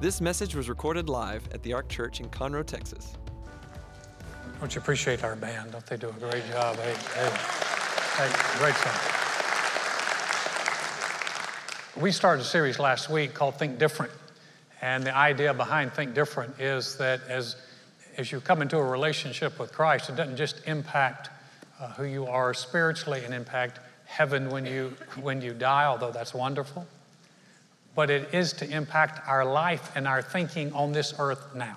This message was recorded live at the Ark Church in Conroe, Texas. Don't you appreciate our band? Don't they do a great job? Hey, hey, hey, great job. We started a series last week called Think Different. And the idea behind Think Different is that as, as you come into a relationship with Christ, it doesn't just impact uh, who you are spiritually and impact heaven when you, when you die, although that's wonderful but it is to impact our life and our thinking on this earth now.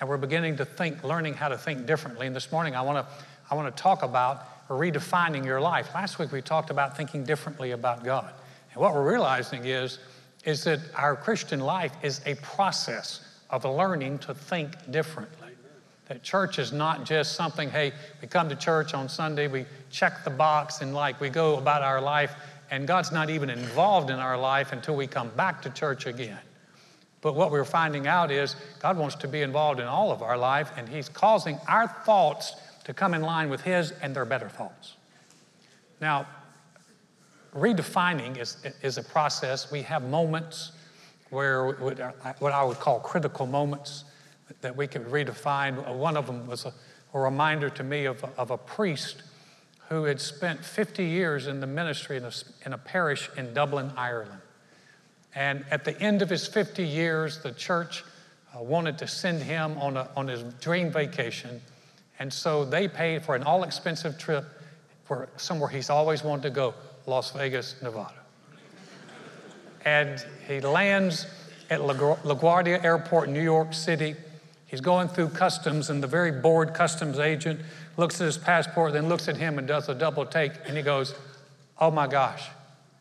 And we're beginning to think, learning how to think differently. And this morning, I want to I want to talk about redefining your life. Last week, we talked about thinking differently about God. And what we're realizing is, is that our Christian life is a process of learning to think differently. That church is not just something, hey, we come to church on Sunday, we check the box, and like we go about our life and God's not even involved in our life until we come back to church again. But what we're finding out is God wants to be involved in all of our life, and He's causing our thoughts to come in line with His, and they're better thoughts. Now, redefining is, is a process. We have moments where what I would call critical moments that we can redefine. One of them was a, a reminder to me of, of a priest who had spent 50 years in the ministry in a, in a parish in Dublin, Ireland. And at the end of his 50 years, the church uh, wanted to send him on, a, on his dream vacation. And so they paid for an all expensive trip for somewhere he's always wanted to go Las Vegas, Nevada. and he lands at LaGuardia Airport in New York City. He's going through customs, and the very bored customs agent looks at his passport, then looks at him and does a double take, and he goes, Oh my gosh,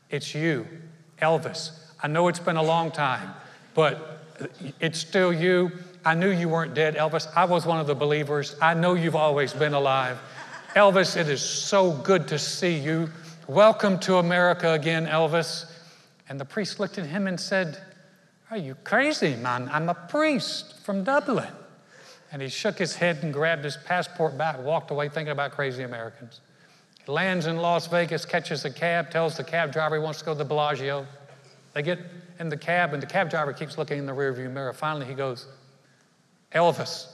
it's you, Elvis. I know it's been a long time, but it's still you. I knew you weren't dead, Elvis. I was one of the believers. I know you've always been alive. Elvis, it is so good to see you. Welcome to America again, Elvis. And the priest looked at him and said, Are you crazy, man? I'm a priest from Dublin. And he shook his head and grabbed his passport back, walked away thinking about crazy Americans. He lands in Las Vegas, catches a cab, tells the cab driver he wants to go to the Bellagio. They get in the cab, and the cab driver keeps looking in the rearview mirror. Finally, he goes, Elvis,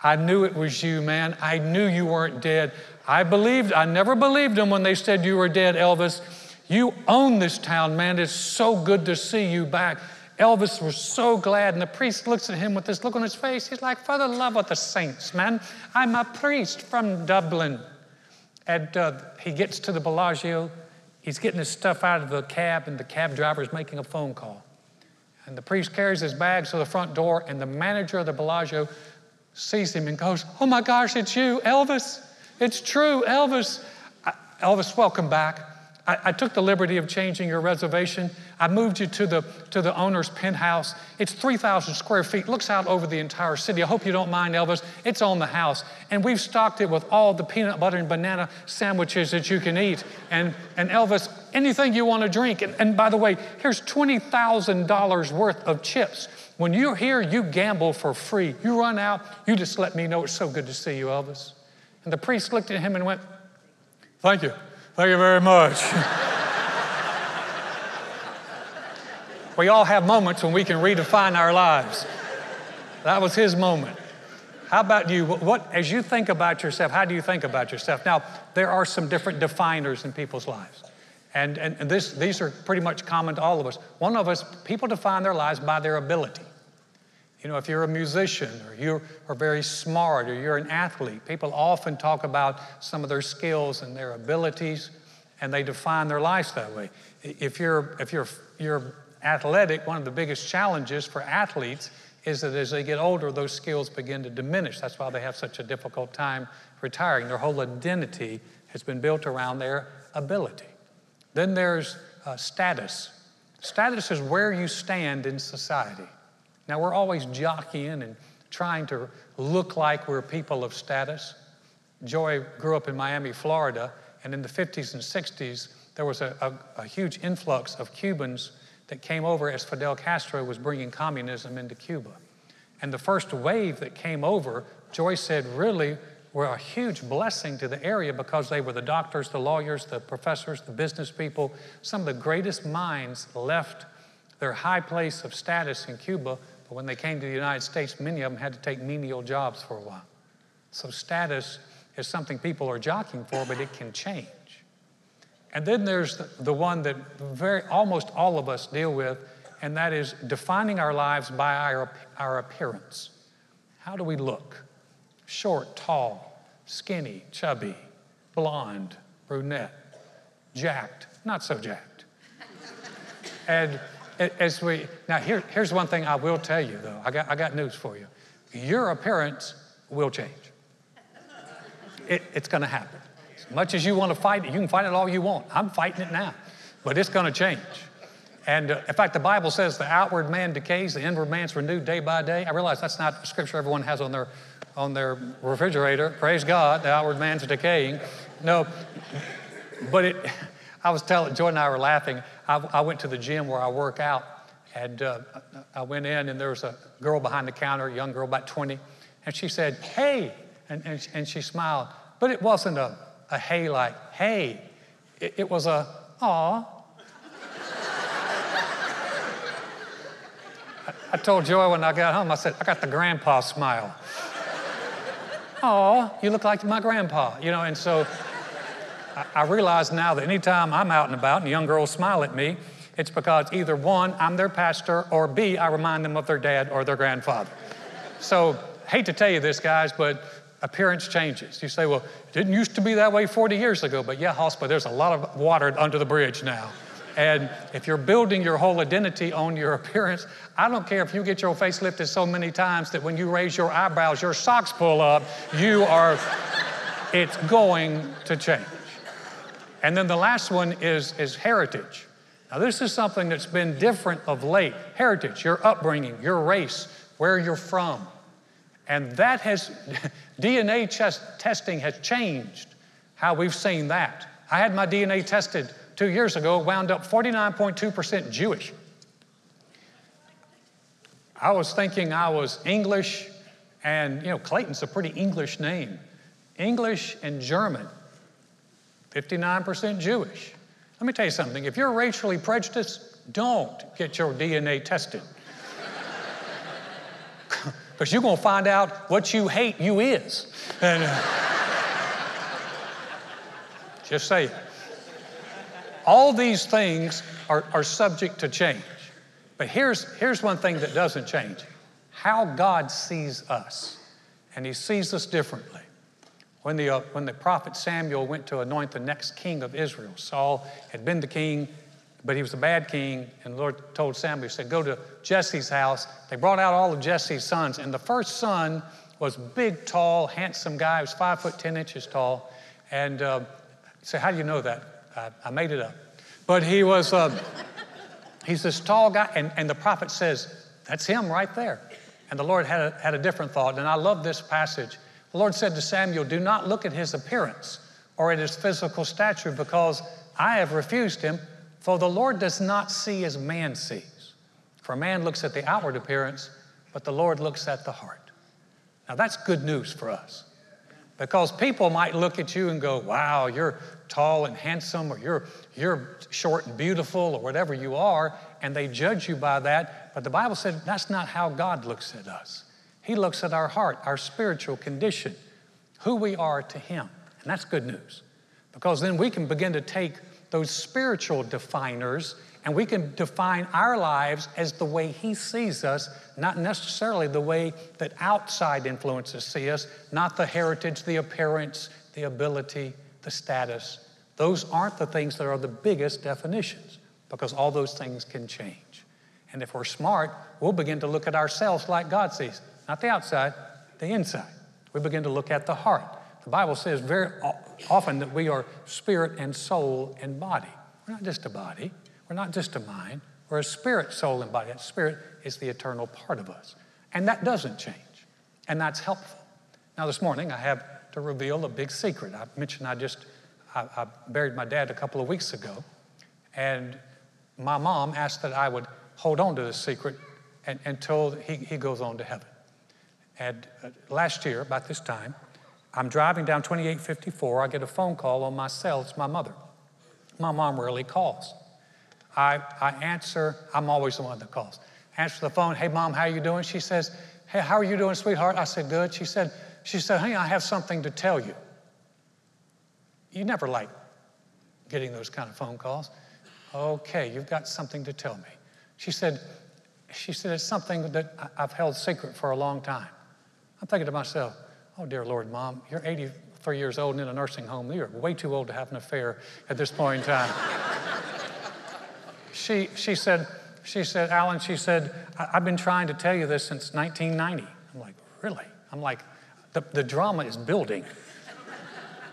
I knew it was you, man. I knew you weren't dead. I believed, I never believed them when they said you were dead, Elvis. You own this town, man. It's so good to see you back. Elvis was so glad, and the priest looks at him with this look on his face. He's like, For the love of the saints, man, I'm a priest from Dublin. And uh, he gets to the Bellagio. He's getting his stuff out of the cab, and the cab driver is making a phone call. And the priest carries his bags to the front door, and the manager of the Bellagio sees him and goes, Oh my gosh, it's you, Elvis. It's true, Elvis. Elvis, welcome back. I, I, took the liberty of changing your reservation. I moved you to the, to the owner's penthouse. It's 3,000 square feet, looks out over the entire city. I hope you don't mind, Elvis. It's on the house. And we've stocked it with all the peanut butter and banana sandwiches that you can eat. And, and Elvis, anything you want to drink. And, and by the way, here's $20,000 worth of chips. When you're here, you gamble for free. You run out, you just let me know it's so good to see you, Elvis. And the priest looked at him and went, Thank you. Thank you very much. we all have moments when we can redefine our lives. That was his moment. How about you? What, as you think about yourself, how do you think about yourself? Now, there are some different definers in people's lives. And, and, and this, these are pretty much common to all of us. One of us, people define their lives by their ability. You know, if you're a musician or you are very smart or you're an athlete, people often talk about some of their skills and their abilities, and they define their lives that way. If you're, if you're, you're athletic, one of the biggest challenges for athletes is that as they get older, those skills begin to diminish. That's why they have such a difficult time retiring. Their whole identity has been built around their ability. Then there's uh, status. Status is where you stand in society. Now, we're always jockeying and trying to look like we're people of status. Joy grew up in Miami, Florida, and in the 50s and 60s, there was a, a, a huge influx of Cubans that came over as Fidel Castro was bringing communism into Cuba. And the first wave that came over, Joy said, really were a huge blessing to the area because they were the doctors, the lawyers, the professors, the business people. Some of the greatest minds left their high place of status in Cuba, but when they came to the United States, many of them had to take menial jobs for a while. So status is something people are jockeying for, but it can change. And then there's the, one that very almost all of us deal with, and that is defining our lives by our, our appearance. How do we look? Short, tall, skinny, chubby, blonde, brunette, jacked, not so jacked. and as we, now here, here's one thing I will tell you though. I got, I got news for you. Your appearance will change. It, it's going to happen. Much as you want to fight it, you can fight it all you want. I'm fighting it now, but it's going to change. And uh, in fact, the Bible says the outward man decays, the inward man's renewed day by day. I realize that's not the scripture everyone has on their, on their refrigerator. Praise God, the outward man's decaying. No, but it, I was telling, Joy and I were laughing. I, I went to the gym where I work out, and uh, I went in, and there was a girl behind the counter, a young girl about 20, and she said, Hey, and, and, and she smiled. But it wasn't a, a hey like, hey, it, it was a, aw. I, I told Joy when I got home, I said, I got the grandpa smile. Aw, you look like my grandpa, you know, and so I realize now that anytime I'm out and about and young girls smile at me, it's because either one, I'm their pastor, or B, I remind them of their dad or their grandfather. So, hate to tell you this, guys, but appearance changes. You say, well, it didn't used to be that way 40 years ago, but yeah, Hospa, there's a lot of water under the bridge now. And if you're building your whole identity on your appearance, I don't care if you get your face lifted so many times that when you raise your eyebrows, your socks pull up, you are, it's going to change. And then the last one is, is heritage. Now, this is something that's been different of late. Heritage, your upbringing, your race, where you're from. And that has, DNA test, testing has changed how we've seen that. I had my DNA tested two years ago, wound up 49.2% Jewish. I was thinking I was English, and you know, Clayton's a pretty English name. English and German. 59% Jewish. Let me tell you something if you're racially prejudiced, don't get your DNA tested. Because you're going to find out what you hate you is. And, uh, just say it. All these things are, are subject to change. But here's, here's one thing that doesn't change how God sees us. And He sees us differently. When the, uh, when the prophet Samuel went to anoint the next king of Israel, Saul had been the king, but he was a bad king. And the Lord told Samuel, He said, Go to Jesse's house. They brought out all of Jesse's sons. And the first son was big, tall, handsome guy. He was five foot 10 inches tall. And uh, say, How do you know that? I, I made it up. But he was, uh, he's this tall guy. And, and the prophet says, That's him right there. And the Lord had a, had a different thought. And I love this passage. The Lord said to Samuel, Do not look at his appearance or at his physical stature, because I have refused him. For the Lord does not see as man sees. For man looks at the outward appearance, but the Lord looks at the heart. Now that's good news for us. Because people might look at you and go, wow, you're tall and handsome, or you're, you're short and beautiful, or whatever you are, and they judge you by that. But the Bible said that's not how God looks at us. He looks at our heart, our spiritual condition, who we are to Him. And that's good news because then we can begin to take those spiritual definers and we can define our lives as the way He sees us, not necessarily the way that outside influences see us, not the heritage, the appearance, the ability, the status. Those aren't the things that are the biggest definitions because all those things can change. And if we're smart, we'll begin to look at ourselves like God sees. Not the outside, the inside. We begin to look at the heart. The Bible says very often that we are spirit and soul and body. We're not just a body, we're not just a mind, we're a spirit, soul, and body. That spirit is the eternal part of us. And that doesn't change, and that's helpful. Now, this morning, I have to reveal a big secret. I mentioned I just I, I buried my dad a couple of weeks ago, and my mom asked that I would hold on to this secret and, until he, he goes on to heaven. And uh, last year, about this time, I'm driving down 2854. I get a phone call on my cell. It's my mother. My mom rarely calls. I, I answer, I'm always the one that calls. Answer the phone, hey mom, how you doing? She says, hey, how are you doing, sweetheart? I said, good. She said, she said, Hey, I have something to tell you. You never like getting those kind of phone calls. Okay, you've got something to tell me. She said, she said, it's something that I've held secret for a long time. I'm thinking to myself, oh dear Lord, mom, you're 83 years old and in a nursing home. You're way too old to have an affair at this point in time. she, she said, she said, Alan, she said, I've been trying to tell you this since 1990. I'm like, really? I'm like, the, the drama is building.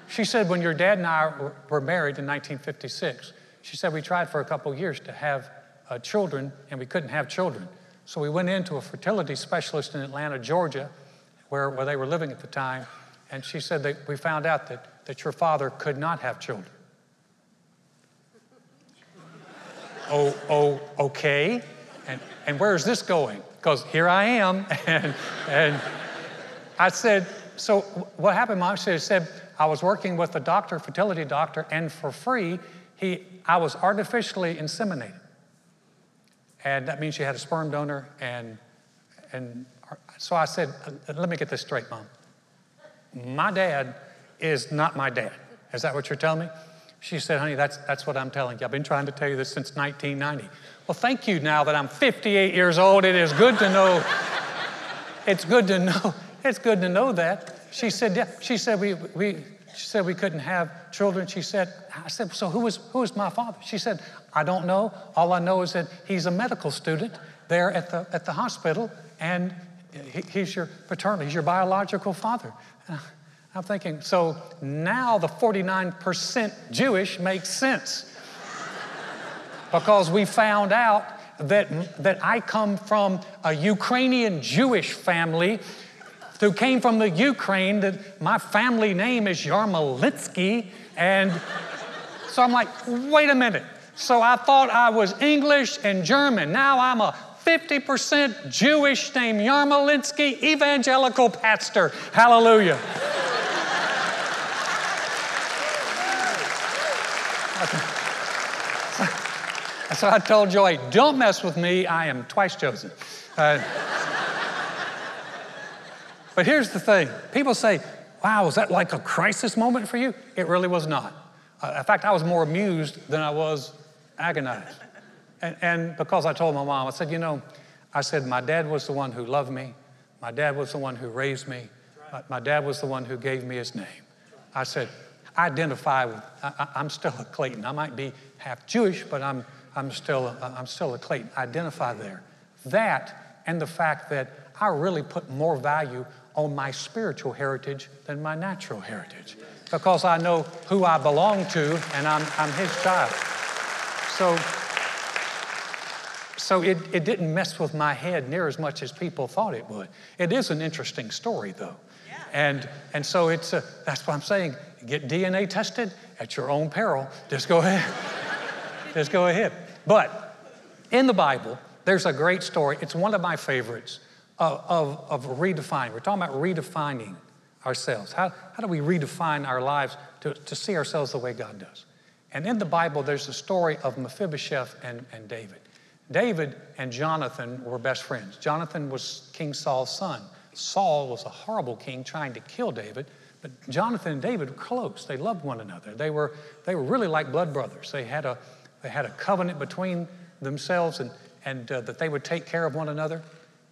She said, when your dad and I were married in 1956, she said, we tried for a couple years to have uh, children and we couldn't have children. So we went into a fertility specialist in Atlanta, Georgia, where, where they were living at the time. And she said that we found out that, that your father could not have children. oh, oh, okay. And, and where's this going? Because here I am. And, and I said, so what happened, Mom? She said, I was working with a doctor, fertility doctor, and for free, he, I was artificially inseminated. And that means you had a sperm donor. And, and so I said, uh, let me get this straight, Mom. My dad is not my dad. Is that what you're telling me? She said, honey, that's, that's what I'm telling you. I've been trying to tell you this since 1990. Well, thank you now that I'm 58 years old. It is good to know. it's good to know. It's good to know that. She said, yeah. She said we, we, she said we couldn't have children. She said, I said, so who was, who was my father? She said, I don't know. All I know is that he's a medical student there at the, at the hospital, and he's your paternal, he's your biological father. Uh, I'm thinking, so now the 49% Jewish makes sense. because we found out that, that I come from a Ukrainian Jewish family who came from the Ukraine, that my family name is Yarmolitsky. And so I'm like, wait a minute. So I thought I was English and German. Now I'm a 50% Jewish named Yarmolinsky evangelical pastor. Hallelujah. So I told Joy, don't mess with me. I am twice chosen. Uh, but here's the thing people say, wow, was that like a crisis moment for you? It really was not. Uh, in fact, I was more amused than I was agonized. And, and because I told my mom, I said, you know, I said, my dad was the one who loved me. My dad was the one who raised me. My, my dad was the one who gave me his name. I said, I identify with, I, am still a Clayton. I might be half Jewish, but I'm, I'm, still, I'm still a Clayton. I identify there. That and the fact that I really put more value on my spiritual heritage than my natural heritage because I know who I belong to and I'm, I'm his child. So, so it, it didn't mess with my head near as much as people thought it would. It is an interesting story, though. And, and so it's a, that's what I'm saying. Get DNA tested at your own peril. Just go ahead. Just go ahead. But in the Bible, there's a great story. It's one of my favorites of, of, of redefining. We're talking about redefining ourselves. How, how do we redefine our lives to, to see ourselves the way God does? And in the Bible, there's a story of Mephibosheth and, and David. David and Jonathan were best friends. Jonathan was King Saul's son. Saul was a horrible king trying to kill David, but Jonathan and David were close. They loved one another. They were, they were really like blood brothers. They had a, they had a covenant between themselves and, and uh, that they would take care of one another.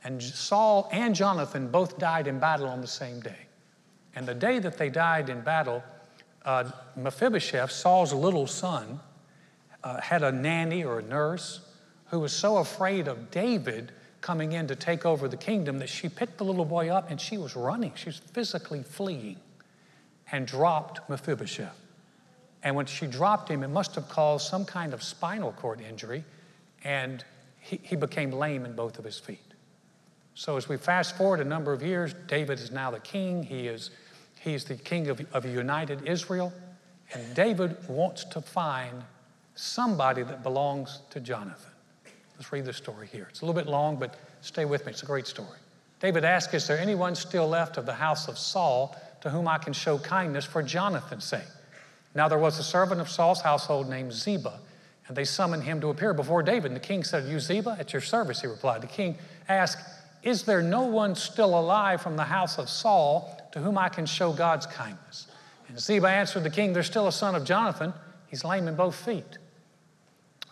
And Saul and Jonathan both died in battle on the same day. And the day that they died in battle, uh, Mephibosheth, Saul's little son, uh, had a nanny or a nurse who was so afraid of David coming in to take over the kingdom that she picked the little boy up and she was running. She was physically fleeing and dropped Mephibosheth. And when she dropped him, it must have caused some kind of spinal cord injury, and he, he became lame in both of his feet. So as we fast forward a number of years, David is now the king. He is he's the king of, of united Israel. And David wants to find somebody that belongs to Jonathan. Let's read the story here. It's a little bit long, but stay with me. It's a great story. David asked, Is there anyone still left of the house of Saul to whom I can show kindness for Jonathan's sake? Now there was a servant of Saul's household named Ziba, And they summoned him to appear before David. And the king said, You Ziba, at your service, he replied. The king asked, Is there no one still alive from the house of Saul to whom I can show God's kindness? And Ziba answered the king, There's still a son of Jonathan. He's lame in both feet.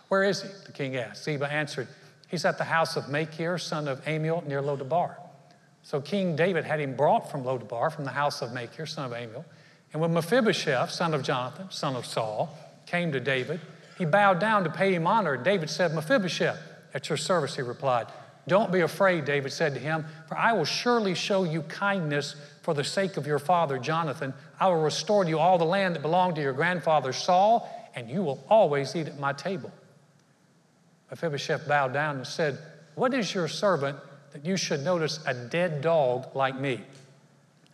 Where is he? The king asked. Ziba answered, He's at the house of Machir, son of Amiel, near Lodabar. So King David had him brought from Lodabar, from the house of Machir, son of Amiel. And when Mephibosheth, son of Jonathan, son of Saul, came to David, he bowed down to pay him honor. David said, Mephibosheth, at your service, he replied. Don't be afraid, David said to him, for I will surely show you kindness for the sake of your father Jonathan. I will restore to you all the land that belonged to your grandfather Saul, and you will always eat at my table. Mephibosheth bowed down and said, What is your servant that you should notice a dead dog like me?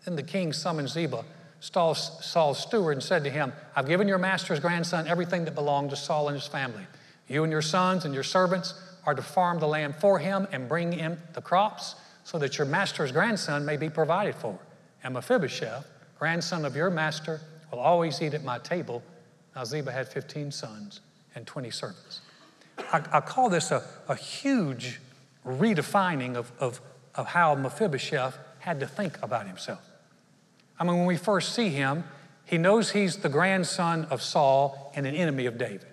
Then the king summoned Ziba, Saul's steward, and said to him, I've given your master's grandson everything that belonged to Saul and his family. You and your sons and your servants are to farm the land for him and bring him the crops so that your master's grandson may be provided for. And Mephibosheth, grandson of your master, will always eat at my table. Now Ziba had 15 sons and 20 servants. I, I call this a, a huge redefining of, of, of how Mephibosheth had to think about himself. I mean, when we first see him, he knows he's the grandson of Saul and an enemy of David.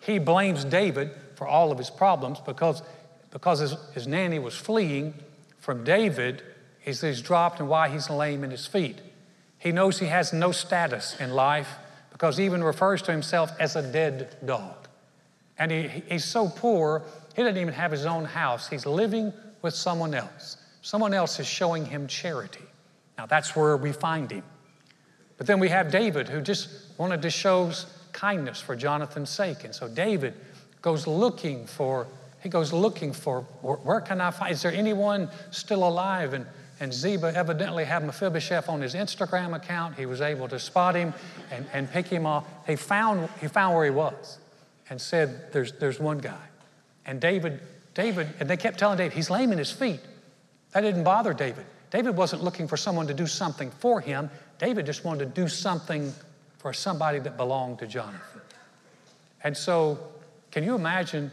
He blames David for all of his problems because, because his, his nanny was fleeing from David. He's, he's dropped and why he's lame in his feet. He knows he has no status in life because he even refers to himself as a dead dog. And he, he's so poor, he doesn't even have his own house. He's living with someone else. Someone else is showing him charity. Now, that's where we find him. But then we have David, who just wanted to show kindness for Jonathan's sake. And so David goes looking for, he goes looking for, where can I find, is there anyone still alive? And, and Ziba evidently had Mephibosheth on his Instagram account. He was able to spot him and, and pick him off. He found, he found where he was and said, there's, there's one guy. And David, David, and they kept telling David, he's lame in his feet. That didn't bother David. David wasn't looking for someone to do something for him. David just wanted to do something for somebody that belonged to Jonathan. And so, can you imagine?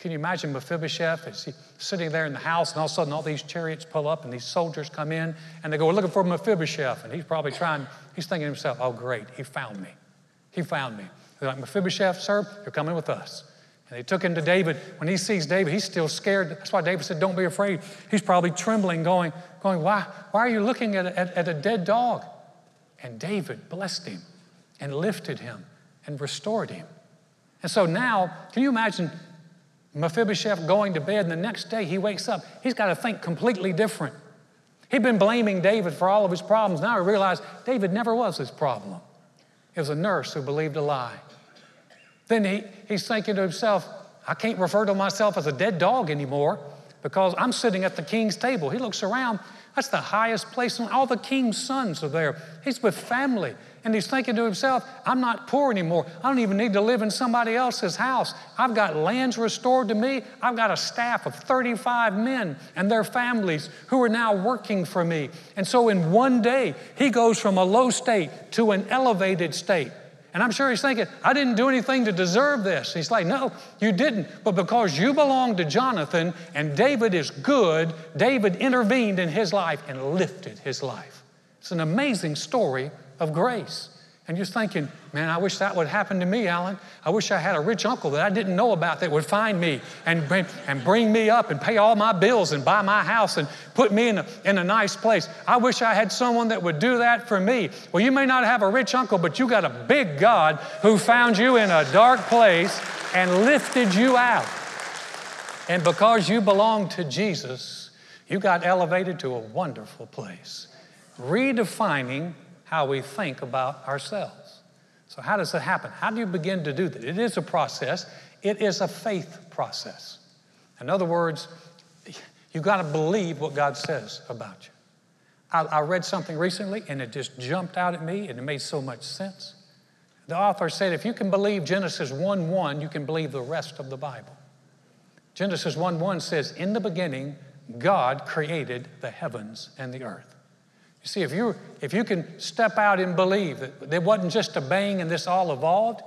Can you imagine Mephibosheth he's sitting there in the house, and all of a sudden all these chariots pull up, and these soldiers come in, and they go, We're looking for Mephibosheth. And he's probably trying, he's thinking to himself, Oh, great, he found me. He found me. They're like, Mephibosheth, sir, you're coming with us. And they took him to David. When he sees David, he's still scared. That's why David said, Don't be afraid. He's probably trembling, going, going Why, why are you looking at, at, at a dead dog? And David blessed him and lifted him and restored him. And so now, can you imagine Mephibosheth going to bed and the next day he wakes up? He's got to think completely different. He'd been blaming David for all of his problems. Now he realized David never was his problem. It was a nurse who believed a lie. Then he, he's thinking to himself, I can't refer to myself as a dead dog anymore because I'm sitting at the king's table. He looks around, that's the highest place, and all the king's sons are there. He's with family. And he's thinking to himself, I'm not poor anymore. I don't even need to live in somebody else's house. I've got lands restored to me. I've got a staff of 35 men and their families who are now working for me. And so in one day, he goes from a low state to an elevated state. And I'm sure he's thinking, I didn't do anything to deserve this. He's like, No, you didn't. But because you belong to Jonathan and David is good, David intervened in his life and lifted his life. It's an amazing story of grace. And you're thinking, man, I wish that would happen to me, Alan. I wish I had a rich uncle that I didn't know about that would find me and bring, and bring me up and pay all my bills and buy my house and put me in a, in a nice place. I wish I had someone that would do that for me. Well, you may not have a rich uncle, but you got a big God who found you in a dark place and lifted you out. And because you belong to Jesus, you got elevated to a wonderful place, redefining how we think about ourselves. So, how does that happen? How do you begin to do that? It is a process, it is a faith process. In other words, you've got to believe what God says about you. I, I, read something recently and it just jumped out at me and it made so much sense. The author said if you can believe Genesis 1 1, you can believe the rest of the Bible. Genesis 1 1 says, In the beginning, God created the heavens and the earth. You see, if you, if you can step out and believe that it wasn't just a bang and this all evolved,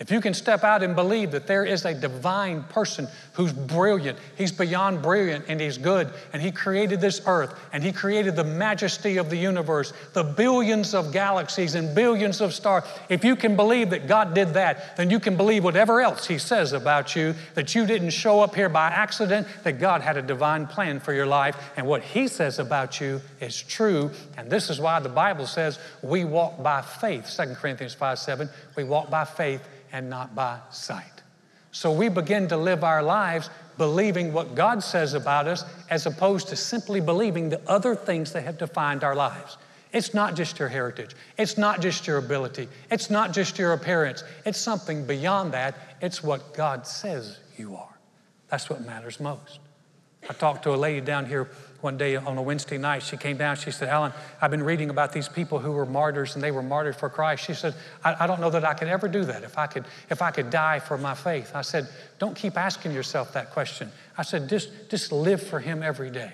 if you can step out and believe that there is a divine person who's brilliant, he's beyond brilliant and he's good, and he created this earth, and he created the majesty of the universe, the billions of galaxies and billions of stars. If you can believe that God did that, then you can believe whatever else he says about you, that you didn't show up here by accident, that God had a divine plan for your life, and what he says about you is true. And this is why the Bible says we walk by faith. 2 Corinthians 5 7, we walk by faith and not by sight. So we begin to live our lives believing what God says about us as opposed to simply believing the other things that have defined our lives. It's not just your heritage. It's not just your ability. It's not just your appearance. It's something beyond that. It's what God says you are. That's what matters most. I talked to a lady down here one day on a Wednesday night. She came down. She said, Alan, I've been reading about these people who were martyrs and they were martyred for Christ. She said, I, I don't know that I could ever do that if I could, if I could die for my faith. I said, Don't keep asking yourself that question. I said, just, just live for Him every day.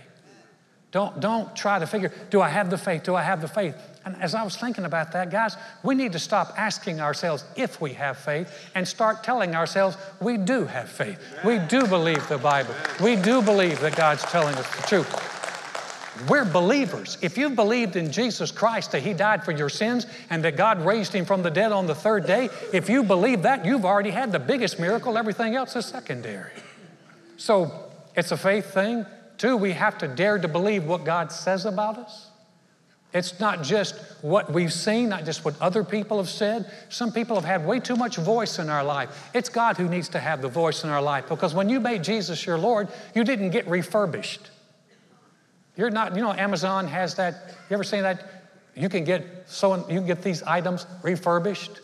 Don't, don't try to figure, do I have the faith? Do I have the faith? And as I was thinking about that, guys, we need to stop asking ourselves if we have faith and start telling ourselves we do have faith. We do believe the Bible. We do believe that God's telling us the truth. We're believers. If you've believed in Jesus Christ that He died for your sins and that God raised Him from the dead on the third day, if you believe that, you've already had the biggest miracle. Everything else is secondary. So it's a faith thing. Two, we have to dare to believe what God says about us. It's not just what we've seen, not just what other people have said. Some people have had way too much voice in our life. It's God who needs to have the voice in our life because when you made Jesus your Lord, you didn't get refurbished. You're not, you know, Amazon has that. You ever seen that? You can get so you can get these items refurbished.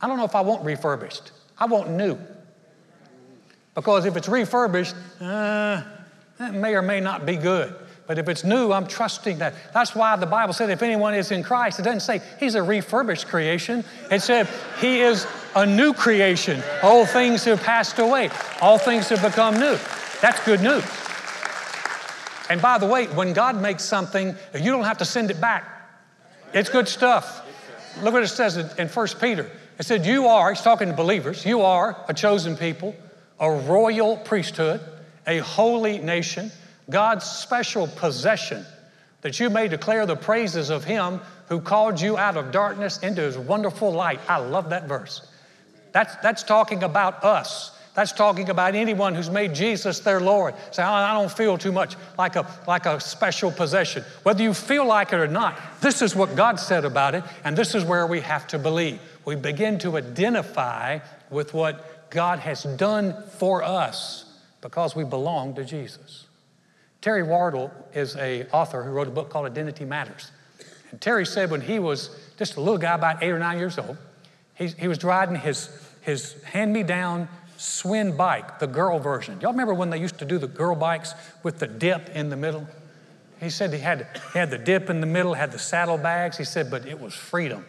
I don't know if I want refurbished. I want new. Because if it's refurbished, uh, that may or may not be good. But if it's new, I'm trusting that. That's why the Bible said if anyone is in Christ, it doesn't say he's a refurbished creation. It said he is a new creation. All things have passed away, all things have become new. That's good news. And by the way, when God makes something, you don't have to send it back. It's good stuff. Look what it says in 1 Peter. It said, You are, he's talking to believers, you are a chosen people, a royal priesthood, a holy nation, God's special possession, that you may declare the praises of him who called you out of darkness into his wonderful light. I love that verse. That's, that's talking about us. That's talking about anyone who's made Jesus their Lord. Say, I don't feel too much like a, like a special possession. Whether you feel like it or not, this is what God said about it, and this is where we have to believe. We begin to identify with what God has done for us because we belong to Jesus. Terry Wardle is a author who wrote a book called Identity Matters. And Terry said when he was just a little guy, about eight or nine years old, he, he was riding his, his hand-me-down Schwinn bike, the girl version. Y'all remember when they used to do the girl bikes with the dip in the middle? He said he had, he had the dip in the middle, had the saddlebags. He said, but it was freedom.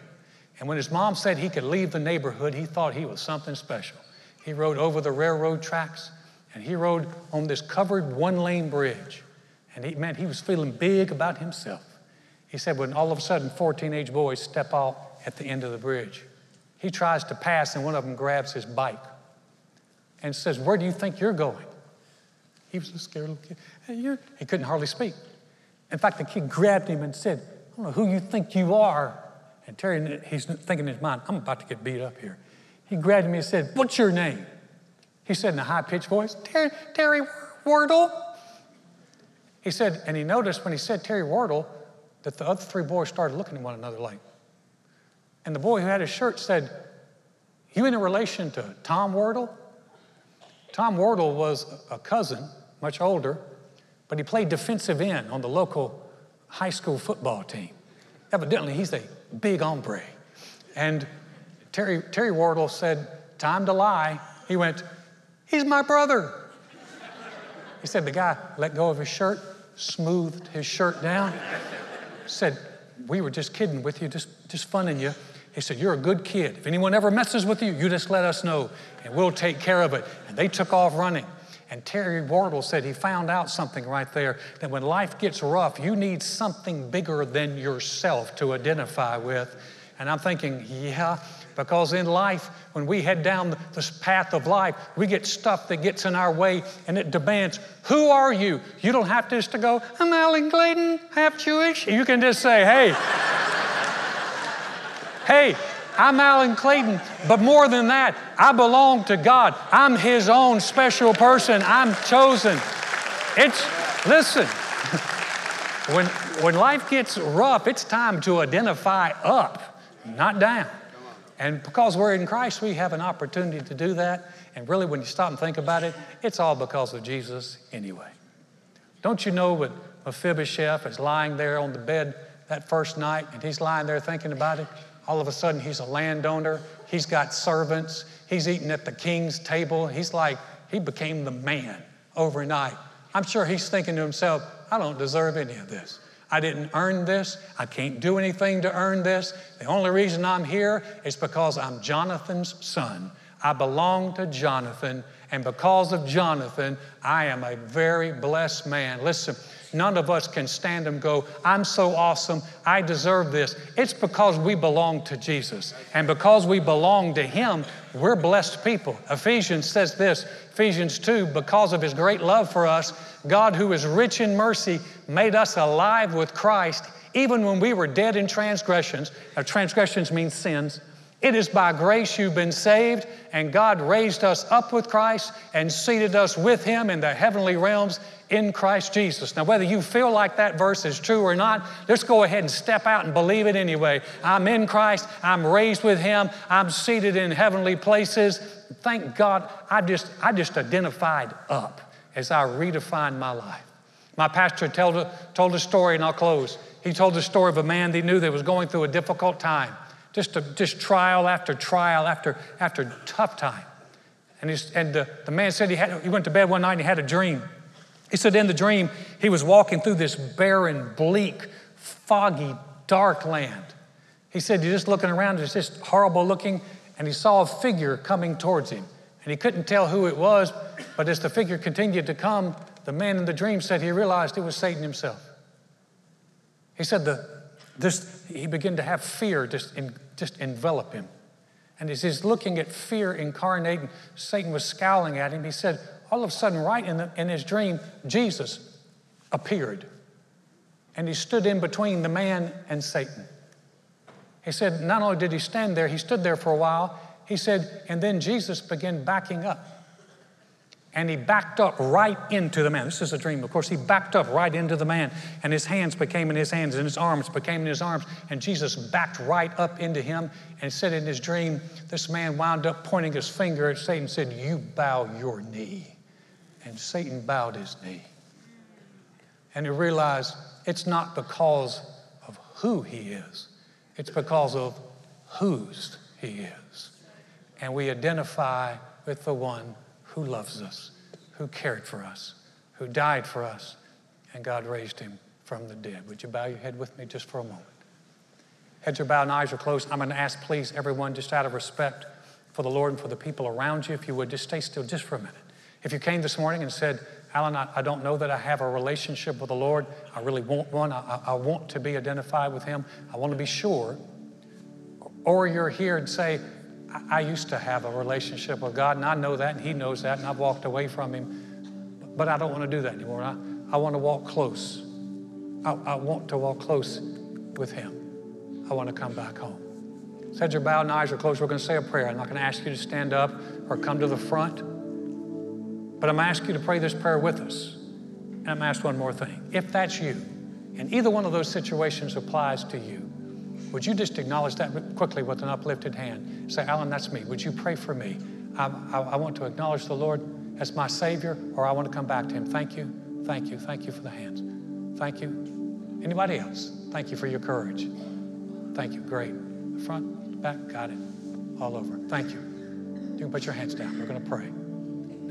And when his mom said he could leave the neighborhood, he thought he was something special. He rode over the railroad tracks and he rode on this covered one lane bridge. And he, man, he was feeling big about himself. He said, when all of a sudden four teenage boys step out at the end of the bridge, he tries to pass and one of them grabs his bike and says, Where do you think you're going? He was a scared little kid. Hey, he couldn't hardly speak. In fact, the kid grabbed him and said, I don't know who you think you are. And Terry, he's thinking in his mind, I'm about to get beat up here. He grabbed me and said, What's your name? He said in a high pitched voice, Terry, Terry Wardle. He said, and he noticed when he said Terry Wardle that the other three boys started looking at one another like. And the boy who had his shirt said, You in a relation to Tom Wardle? Tom Wardle was a cousin, much older, but he played defensive end on the local high school football team. Evidently, he's a big hombre. And Terry, Terry Wardle said, Time to lie. He went, He's my brother. He said, The guy let go of his shirt, smoothed his shirt down, said, We were just kidding with you, just, just funning you. He said, You're a good kid. If anyone ever messes with you, you just let us know and we'll take care of it. And they took off running. And Terry Wardle said he found out something right there that when life gets rough, you need something bigger than yourself to identify with. And I'm thinking, yeah, Because in life, when we head down this path of life, we get stuff that gets in our way and it demands, Who are you? You don't have to just go, I'm Alan Clayton, half Jewish. You can just say, Hey, hey, I'm Alan Clayton, but more than that, I belong to God. I'm His own special person. I'm chosen. It's, listen, when, when life gets rough, it's time to identify up, not down. And because we're in Christ, we have an opportunity to do that. And really, when you stop and think about it, it's all because of Jesus anyway. Don't you know that Mephibosheth is lying there on the bed that first night and he's lying there thinking about it? All of a sudden, he's a landowner. He's got servants. He's eating at the king's table. He's like, he became the man overnight. I'm sure he's thinking to himself, I don't deserve any of this. I didn't earn this. I can't do anything to earn this. The only reason I'm here is because I'm Jonathan's son. I belong to Jonathan, and because of Jonathan, I am a very blessed man. Listen, none of us can stand and go, I'm so awesome, I deserve this. It's because we belong to Jesus. And because we belong to Him, we're blessed people. Ephesians says this Ephesians 2 because of His great love for us, God, who is rich in mercy, made us alive with Christ, even when we were dead in transgressions. Now, transgressions means sins. It is by grace you've been saved, and God raised us up with Christ and seated us with Him in the heavenly realms in Christ Jesus. Now, whether you feel like that verse is true or not, let's go ahead and step out and believe it anyway. I'm in Christ, I'm raised with Him, I'm seated in heavenly places. Thank God, I just, I just identified up as I redefined my life. My pastor told told a story, and I'll close. He told the story of a man that he knew that was going through a difficult time, just, a, just trial after trial after, after tough time. And, and the, the man said he, had, he went to bed one night and he had a dream. He said in the dream, he was walking through this barren, bleak, foggy, dark land. He said, You're just looking around, it's just horrible looking, and he saw a figure coming towards him. And he couldn't tell who it was, but as the figure continued to come, the man in the dream said he realized it was Satan himself. He said the, this, he began to have fear just, in, just envelop him. And as he's looking at fear incarnate, Satan was scowling at him, he said, all of a sudden, right in, the, in his dream, Jesus appeared. And he stood in between the man and Satan. He said, not only did he stand there, he stood there for a while. He said, and then Jesus began backing up. And he backed up right into the man. This is a dream. Of course, he backed up right into the man, and his hands became in his hands, and his arms became in his arms. And Jesus backed right up into him and said in his dream, This man wound up pointing his finger at Satan and said, You bow your knee. And Satan bowed his knee. And he realized it's not because of who he is, it's because of whose he is. And we identify with the one who loves us, who cared for us, who died for us, and God raised him from the dead. Would you bow your head with me just for a moment? Heads are bowed and eyes are closed. I'm going to ask, please, everyone, just out of respect for the Lord and for the people around you, if you would just stay still just for a minute. If you came this morning and said, Alan, I, I don't know that I have a relationship with the Lord, I really want one, I, I want to be identified with Him, I want to be sure. Or you're here and say, I, I used to have a relationship with God, and I know that, and He knows that, and I've walked away from Him, but I don't want to do that anymore. I, I want to walk close. I, I want to walk close with Him. I want to come back home. So your bowed and eyes are closed. We're going to say a prayer. I'm not going to ask you to stand up or come to the front. But I'm asking you to pray this prayer with us. And I'm asked one more thing. If that's you, and either one of those situations applies to you, would you just acknowledge that quickly with an uplifted hand? Say, Alan, that's me. Would you pray for me? I, I, I want to acknowledge the Lord as my Savior, or I want to come back to Him. Thank you, thank you, thank you for the hands. Thank you. Anybody else? Thank you for your courage. Thank you. Great. Front, back, got it. All over. Thank you. You can put your hands down. We're going to pray.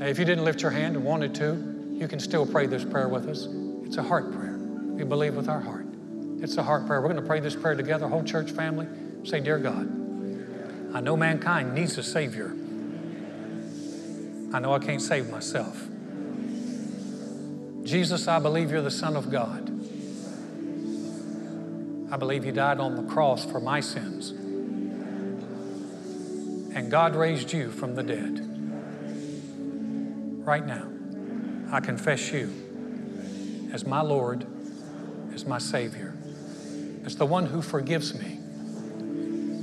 Now, if you didn't lift your hand and wanted to, you can still pray this prayer with us. It's a heart prayer. We believe with our heart. It's a heart prayer. We're going to pray this prayer together, whole church family. Say, Dear God, I know mankind needs a Savior. I know I can't save myself. Jesus, I believe you're the Son of God. I believe you died on the cross for my sins. and God raised you from the dead. Right now, I confess you as my Lord, as my Savior, as the one who forgives me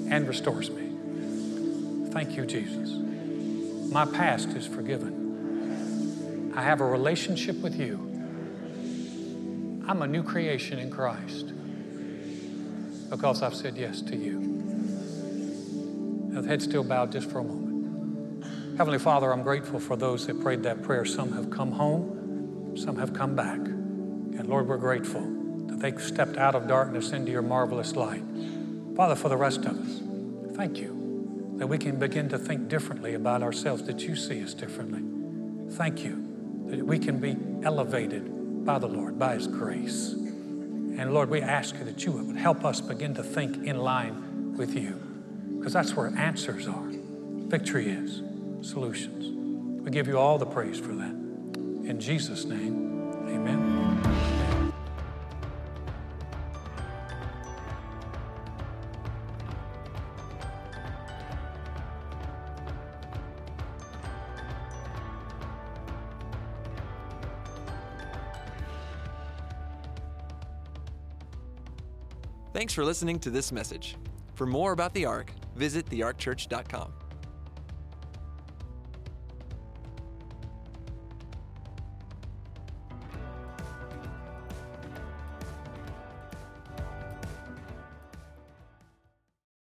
and restores me. Thank you, Jesus. My past is forgiven. I have a relationship with you. I'm a new creation in Christ because I've said yes to you. Now, the head still bowed just for a moment. Heavenly Father, I'm grateful for those that prayed that prayer. Some have come home, some have come back. And Lord, we're grateful that they stepped out of darkness into your marvelous light. Father, for the rest of us, thank you that we can begin to think differently about ourselves, that you see us differently. Thank you that we can be elevated by the Lord, by His grace. And Lord, we ask you that you would help us begin to think in line with you, because that's where answers are. Victory is, solutions. We give you all the praise for that. In Jesus' name, amen. Thanks for listening to this message. For more about the Ark, visit thearkchurch.com.